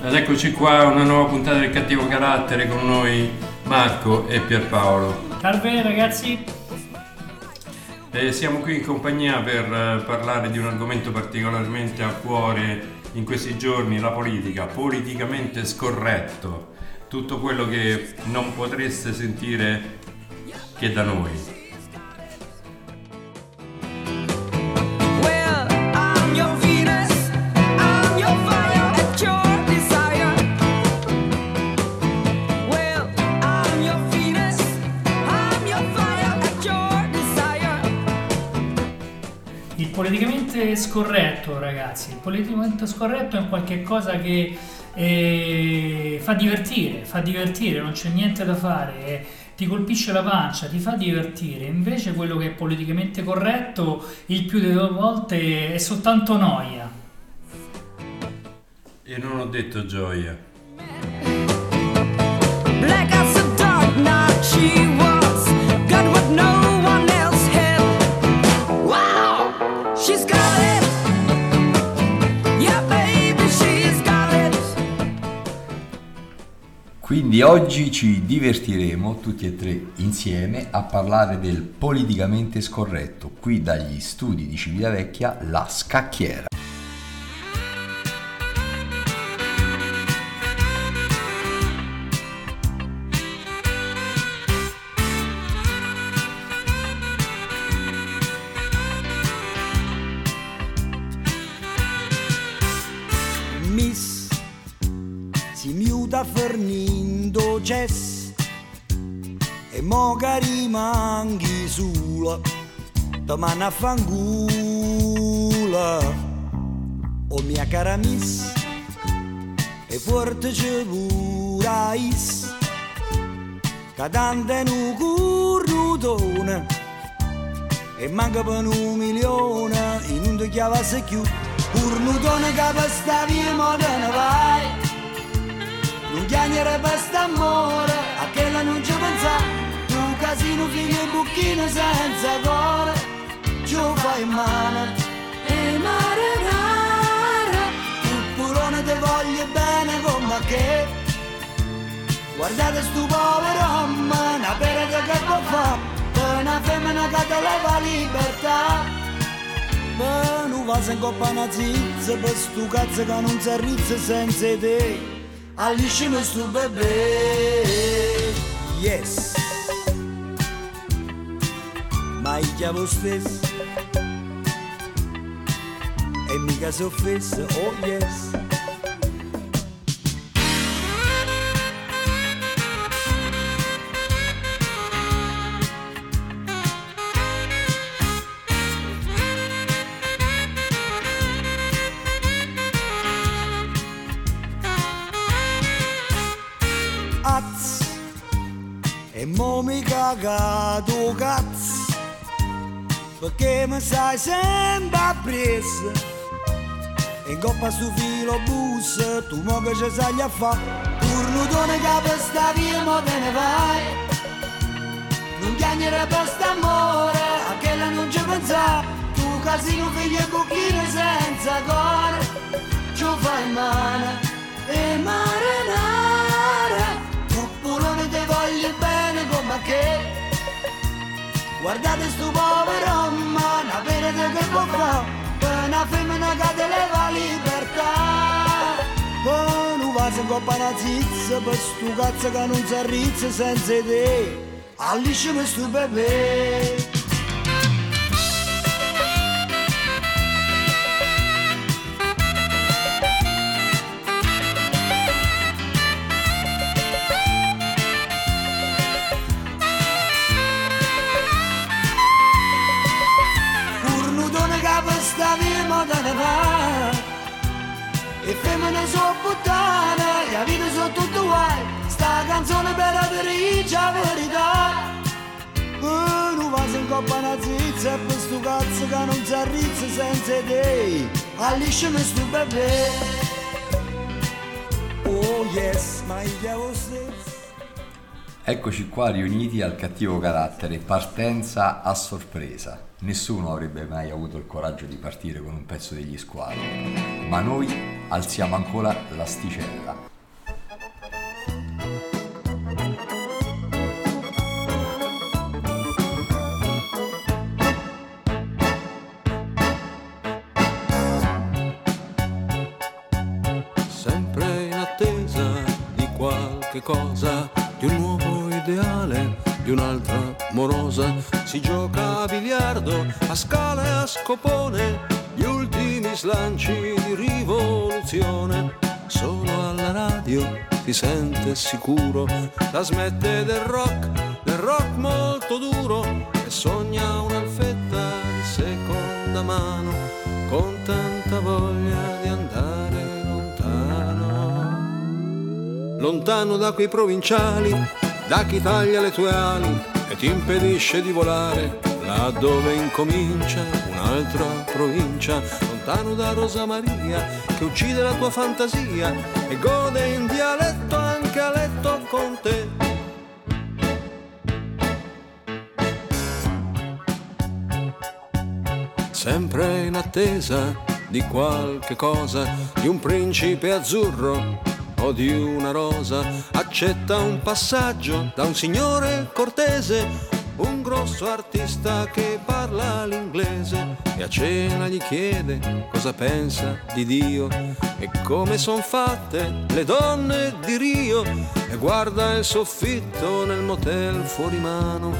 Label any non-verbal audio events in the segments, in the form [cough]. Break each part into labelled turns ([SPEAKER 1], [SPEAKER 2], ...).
[SPEAKER 1] Ed eccoci qua, una nuova puntata del cattivo carattere con noi Marco e Pierpaolo.
[SPEAKER 2] Salve ragazzi.
[SPEAKER 1] E siamo qui in compagnia per eh, parlare di un argomento particolarmente a cuore in questi giorni, la politica, politicamente scorretto, tutto quello che non potreste sentire che da noi.
[SPEAKER 2] Scorretto, ragazzi. Il politicamente scorretto è un qualche cosa che eh, fa divertire, fa divertire, non c'è niente da fare. eh, ti colpisce la pancia, ti fa divertire. Invece quello che è politicamente corretto, il più delle volte è soltanto noia.
[SPEAKER 1] E non ho detto gioia.
[SPEAKER 3] Quindi oggi ci divertiremo tutti e tre insieme a parlare del politicamente scorretto, qui dagli studi di Civitavecchia, la scacchiera.
[SPEAKER 4] Domani a fangula o mia cara miss e forte pure is che tante nu currutone e manca per un milione in un ti chiavasse più dona che per sta via mo te ne vai. Non chiagnere per st'amore a che la non ci pensa. Tu casino figlio e bucchino senza cuore ci fai male e mare rara tu purone te voglio bene come che. Guardate stu povero uomo una perete che può fare per una femmina che te leva libertà. Ma non va in coppa una zizza per stu cazzo che non si arrizza senza te. Alliscimi stu bebè. Yes. Ma io chiamo stesso E mica si offessa Oh yes. Az E mo mi cagato cazzo Perché mi sai sempre appresso E coppa stu filo bus Tu mo che ci sai a fa. Turno done che per sta via mo te ne vai. Non chiagnere per st'amore A che la non ci pensa. Tu casino figlio e bucchino senza cuore. Ci fai male E mare nara Cuppolone te voglio bene come che? Guardate sto povero uomo Una pena che può fare una femmina che te leva libertà Poi non va in coppa una zizza Per sto cazzo che non si arrizza senza te Alliscimi sto bebè E femmine sono puttane E la vita sono tutto guai Sta canzone per la la verità E non va in coppa una zizza E per sto cazzo che non si arrizza senza te Alliscimi sto bebè Oh yes, ma io chiamo stesso
[SPEAKER 3] Eccoci qua riuniti al cattivo carattere, partenza a sorpresa. Nessuno avrebbe mai avuto il coraggio di partire con un pezzo degli squali, ma noi alziamo ancora l'asticella.
[SPEAKER 5] sempre in attesa di qualche cosa, morosa. Si gioca a biliardo, a scala e a scopone, gli ultimi slanci di rivoluzione. Solo alla radio si sente sicuro, la smette del rock, del rock molto duro e sogna un'alfetta di seconda mano con tanta voglia di andare lontano. Lontano da quei provinciali, da chi taglia le tue ali e ti impedisce di volare, là dove incomincia un'altra provincia, lontano da Rosa Maria che uccide la tua fantasia e gode in dialetto anche a letto con te. sempre in attesa di qualche cosa, di un principe azzurro o di una rosa, accetta un passaggio da un signore cortese, un grosso artista che parla l'inglese e a cena gli chiede cosa pensa di Dio e come son fatte le donne di Rio e guarda il soffitto nel motel fuori mano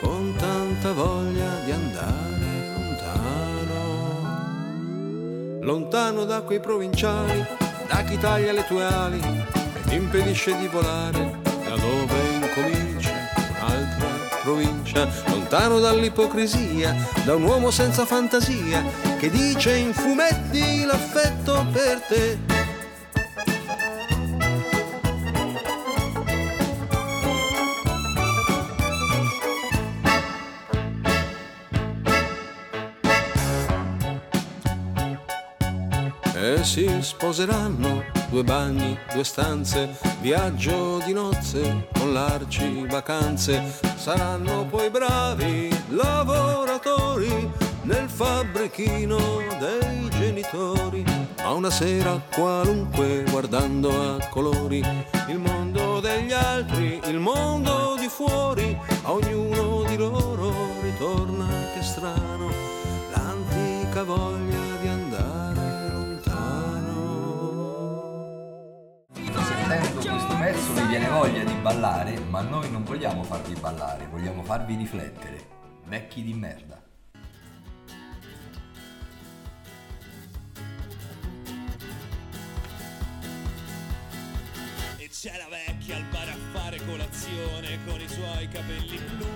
[SPEAKER 5] con tanta voglia di andare lontano, lontano da quei provinciali, da chi taglia le tue ali e ti impedisce di volare, da dove incomincia un'altra provincia, lontano dall'ipocrisia, da un uomo senza fantasia che dice in fumetti l'affetto per te. Si sposeranno, due bagni, due stanze, viaggio di nozze con larci vacanze. Saranno poi bravi lavoratori nel fabbrichino dei genitori. Ma una sera qualunque guardando a colori il mondo degli altri, il mondo di fuori, a ognuno di loro ritorna che strano l'antica voglia
[SPEAKER 3] questo pezzo mi viene voglia di ballare, ma noi non vogliamo farvi ballare, vogliamo farvi riflettere. Vecchi di merda.
[SPEAKER 6] E c'è la vecchia al bar a fare colazione con i suoi capelli blu.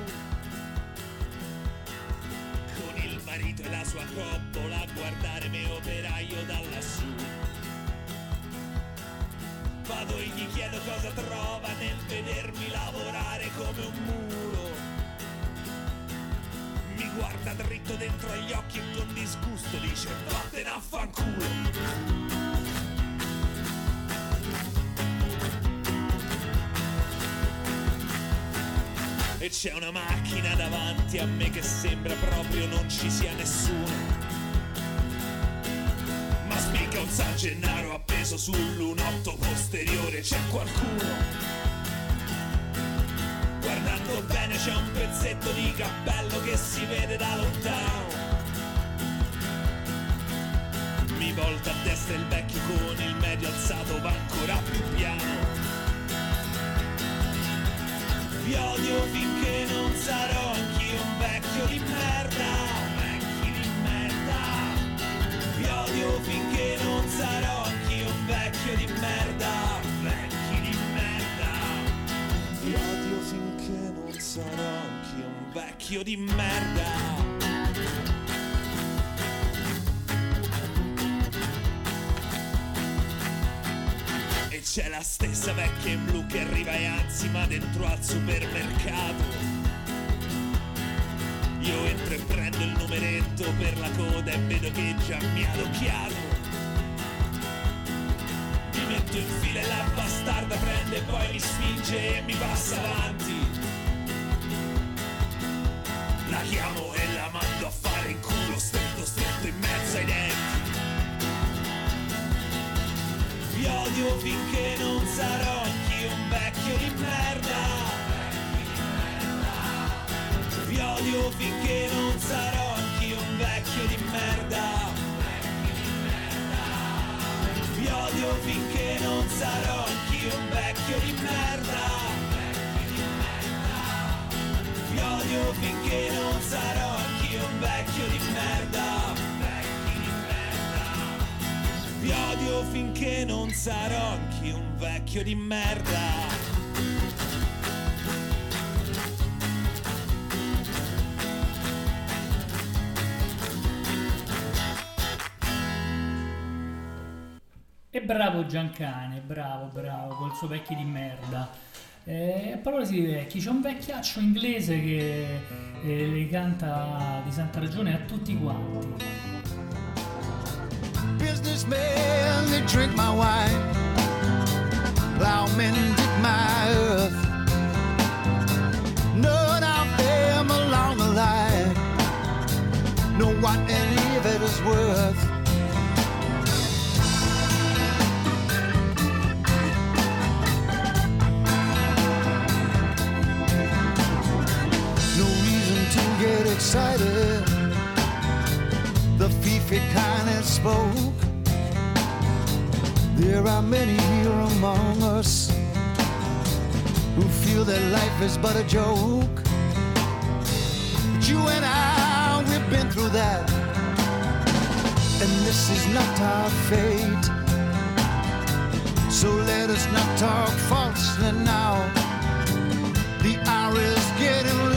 [SPEAKER 6] Con il marito e la sua coppola a guardare me operaio da lassù. Vado e gli chiedo cosa trova nel vedermi lavorare come un muro. Mi guarda dritto dentro agli occhi e con disgusto dice vattene a fanculo. E c'è una macchina davanti a me che sembra proprio non ci sia nessuno. Ma spicca un San Gennaro appeso sull'unotto posteriore, c'è qualcuno. Guardando bene c'è un pezzetto di cappello che si vede da lontano. Mi volta a destra il vecchio con il medio alzato va ancora più piano. Vi odio finché non sarò anch'io un vecchio di merda, un vecchio di merda. Vi odio finché non sarò vecchio di merda, vecchi di merda. Odio finché non sarò anch'io un vecchio di merda. E c'è la stessa vecchia in blu che arriva e anzima dentro al supermercato. Io entro e prendo il numeretto per la coda e vedo che già mi ha adocchiato. Mi metto in fila e la bastarda prende poi mi spinge e mi passa avanti. La chiamo e la mando a fare in culo stretto stretto in mezzo ai denti. Vi odio finché non sarò anch'io un vecchio di merda. Vi odio finché non sarò anch'io un vecchio di merda. Odio finché non sarò anch'io un vecchio di merda. Vi odio finché non sarò anch'io un vecchio di merda. Vi odio finché non sarò anch'io un vecchio di merda.
[SPEAKER 2] Bravo Giancane, bravo, bravo, col suo vecchio di merda. Eh, a proposito di vecchi, c'è un vecchiaccio inglese che eh, li canta di santa ragione a tutti quanti.
[SPEAKER 7] Businessmen, they drink my wine. Plowmen my Fiefy kind that spoke. There are many here among us who feel that life is but a joke. But you and I, we've been through that, and this is not our fate. So let us not talk falsely now. The hour is getting late.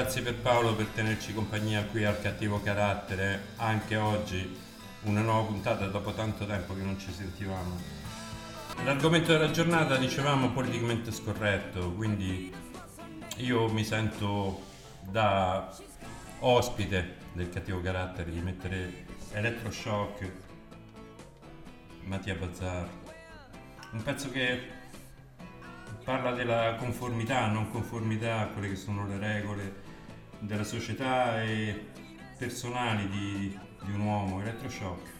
[SPEAKER 8] Grazie per Paolo per tenerci compagnia qui al cattivo carattere, anche oggi una nuova puntata dopo tanto tempo che non ci sentivamo. L'argomento della giornata dicevamo politicamente scorretto, quindi io mi sento da ospite del cattivo carattere di mettere Electroshock, Mattia Bazzar, un pezzo che parla della conformità, non conformità a quelle che sono le regole della società e personali di,
[SPEAKER 1] di un uomo, elettroshock.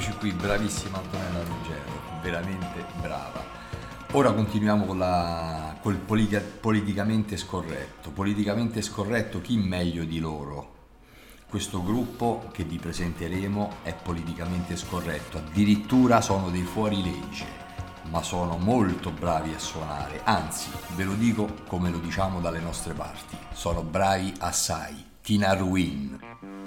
[SPEAKER 3] Eccoci qui, bravissima Antonella Ruggero, veramente brava. Ora continuiamo con la, col politica, politicamente scorretto. Politicamente scorretto chi meglio di loro? Questo gruppo che vi presenteremo è politicamente scorretto, addirittura sono dei fuorilegge, ma sono molto bravi a suonare, anzi ve lo dico come lo diciamo dalle nostre parti, sono bravi assai, Tina Ruin.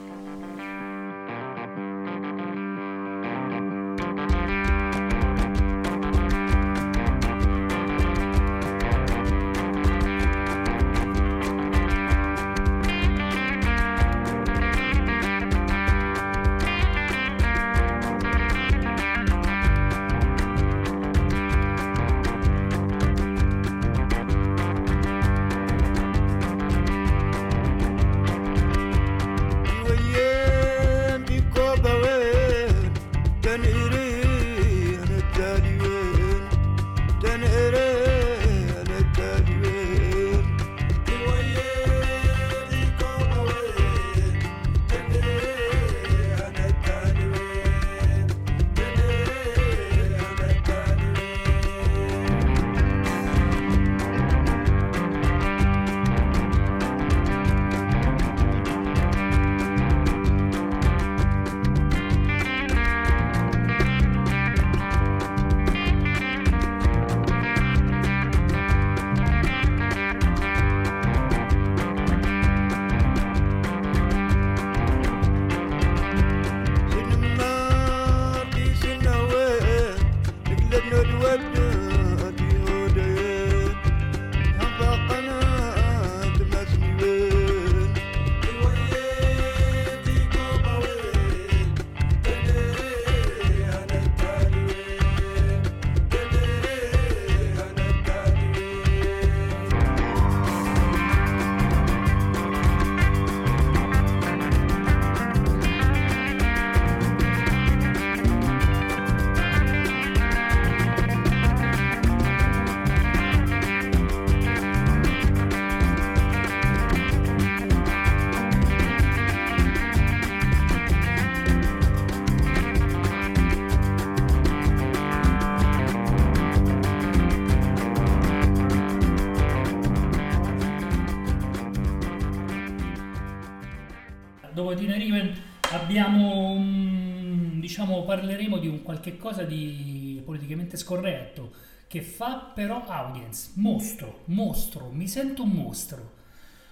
[SPEAKER 2] Questo Tina Riven abbiamo diciamo parleremo di un qualche cosa di politicamente scorretto che fa però audience, mostro, mostro, mi sento un mostro.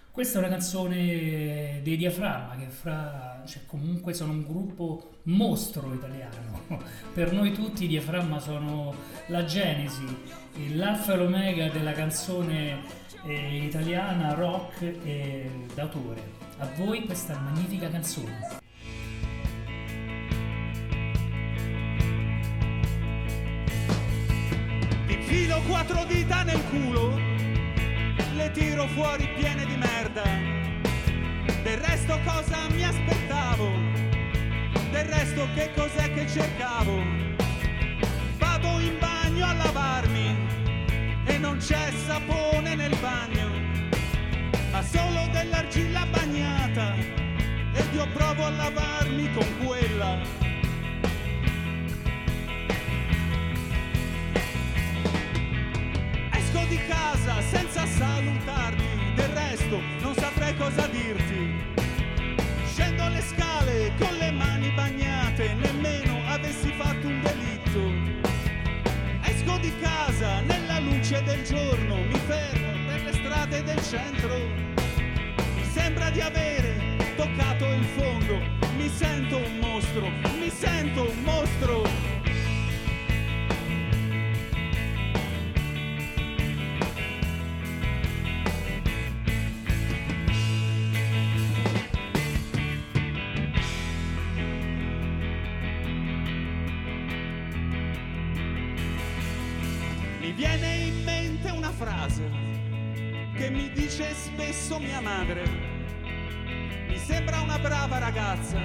[SPEAKER 2] Questa è una canzone dei Diaframma che fra, cioè comunque sono un gruppo mostro italiano. [laughs] Per noi tutti i Diaframma sono la genesi, l'alfa e l'omega della canzone eh, italiana rock e d'autore. A voi questa magnifica canzone.
[SPEAKER 9] Mi filo quattro dita nel culo, le tiro fuori piene di merda. Del resto cosa mi aspettavo? Del resto che cos'è che cercavo? Vado in bagno a lavarmi e non c'è sapone nel bagno, solo dell'argilla bagnata. Ed io provo a lavarmi con quella. Esco di casa senza salutarti, del resto non saprei cosa dirti. Scendo le scale con le mani bagnate, nemmeno avessi fatto un delitto. Esco di casa nella luce del giorno, mi fermo per le strade del centro. Sembra di avere toccato il fondo, mi sento un mostro, mi sento un mostro. Mi viene in mente una frase che mi dice spesso mia madre. Sembra una brava ragazza.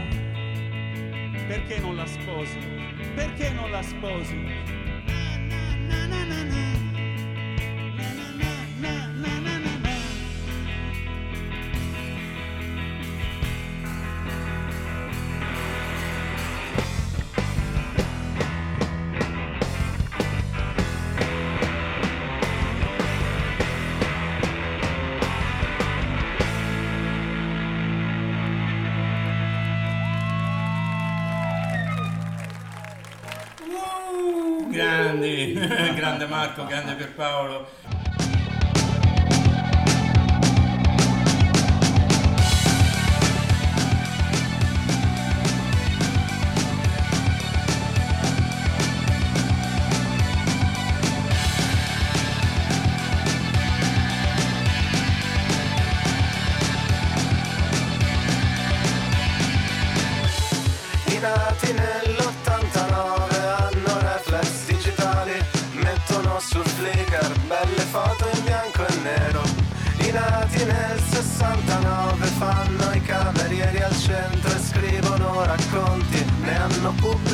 [SPEAKER 9] Perché non la sposi? Perché non la sposi? Na, na. Na,
[SPEAKER 8] Marco, grande Pierpaolo.
[SPEAKER 10] I nati nel 69 fanno i camerieri al centro e scrivono racconti, ne hanno pubblicati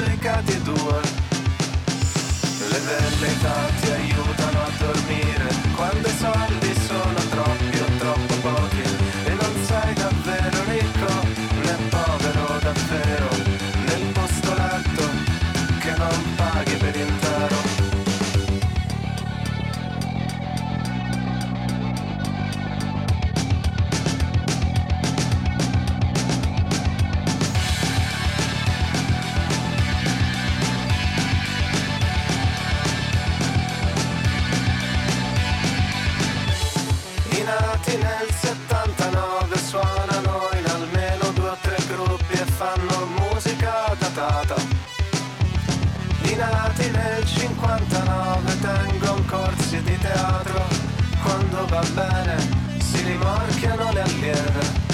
[SPEAKER 10] rimorchiano le allieve.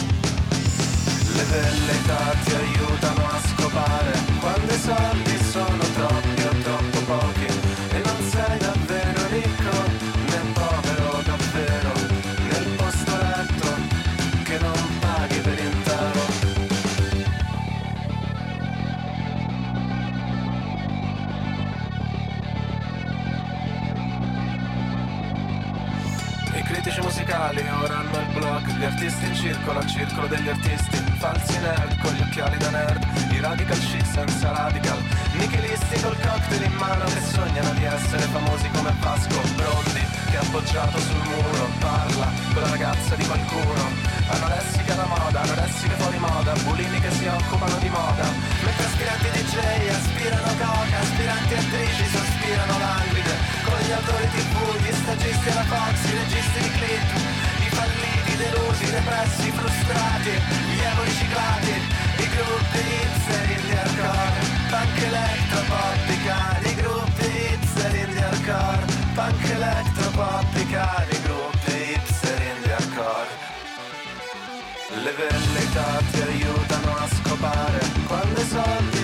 [SPEAKER 10] Le velleità ti aiutano ti aiutano a scopare quando i soldi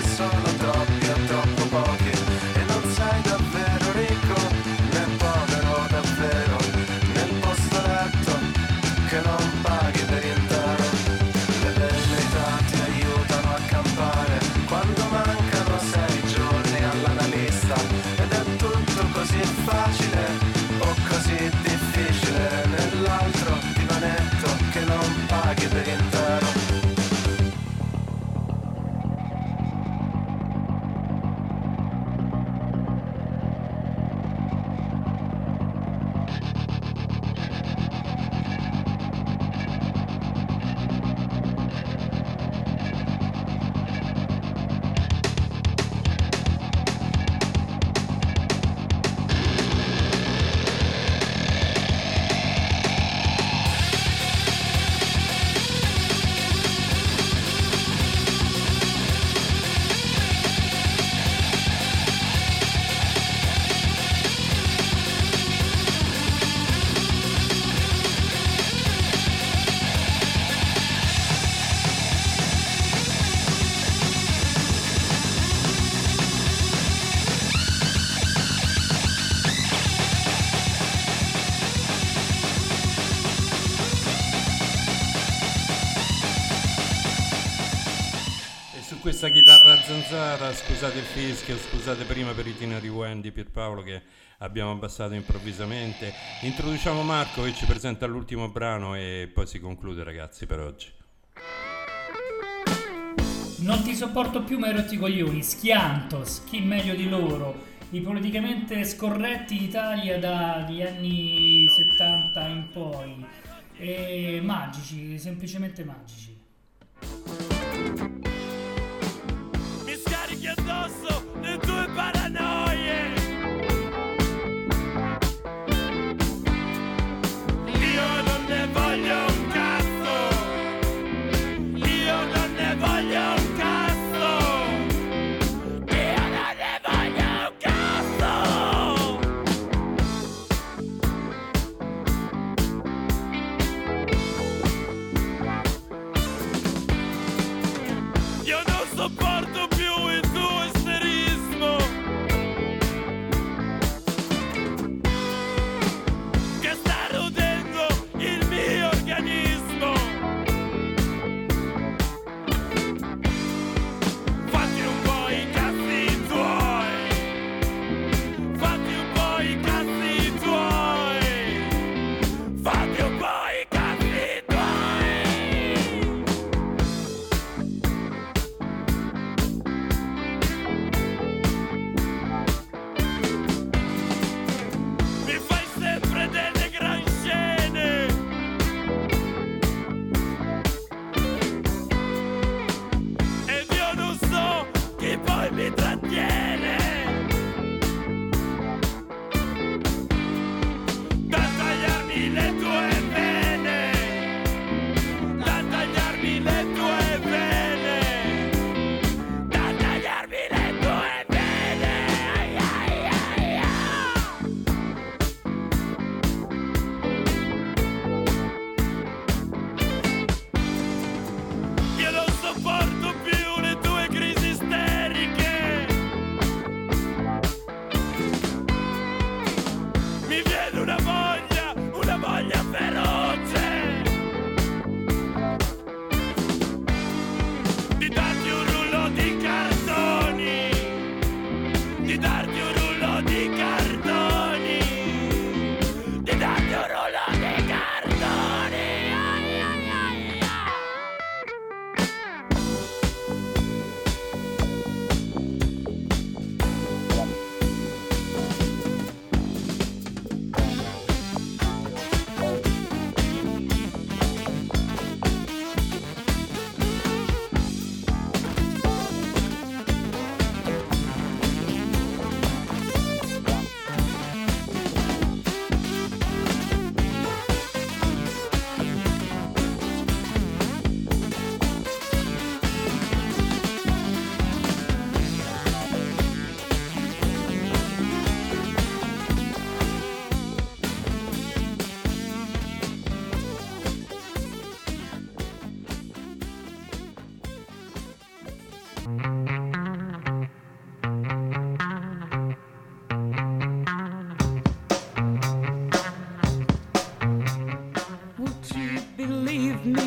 [SPEAKER 8] zanzara, scusate il fischio, scusate prima per i tineri Wendy Pierpaolo che abbiamo abbassato improvvisamente. Introduciamo Marco che ci presenta l'ultimo brano e poi si conclude ragazzi per oggi.
[SPEAKER 6] Non ti sopporto più ma ero ti coglioni, schiantos, chi meglio di loro? I politicamente scorretti d'Italia dagli anni 70 in poi, e magici, semplicemente magici.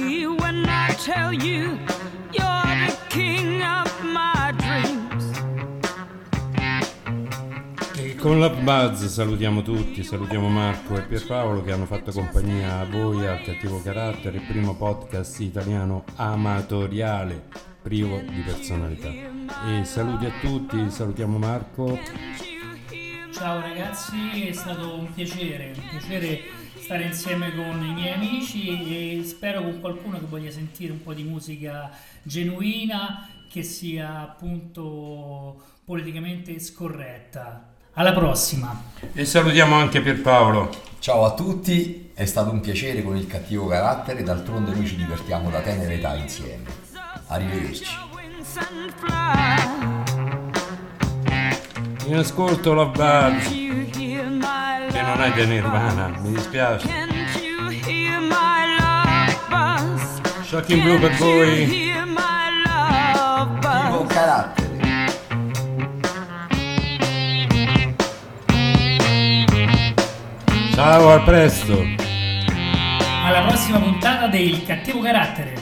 [SPEAKER 11] you.
[SPEAKER 8] Con la Buzz salutiamo tutti, salutiamo Marco e Pierpaolo che hanno fatto compagnia a voi al Cattivo Carattere, il primo podcast italiano amatoriale privo di personalità. E saluti a tutti, salutiamo Marco.
[SPEAKER 2] Ciao ragazzi, è stato un piacere, un piacere stare insieme con i miei amici e spero con qualcuno che voglia sentire un po' di musica genuina che sia appunto politicamente scorretta. Alla prossima!
[SPEAKER 8] E salutiamo anche Pierpaolo.
[SPEAKER 3] Ciao a tutti, è stato un piacere con il cattivo carattere, d'altronde noi ci divertiamo da tenera età insieme. Arrivederci.
[SPEAKER 8] In ascolto la Buzz, che non è di Nirvana, mi dispiace. Shocking Blue per voi.
[SPEAKER 3] Cattivo carattere.
[SPEAKER 8] Ciao, a presto.
[SPEAKER 2] Alla prossima puntata del cattivo carattere!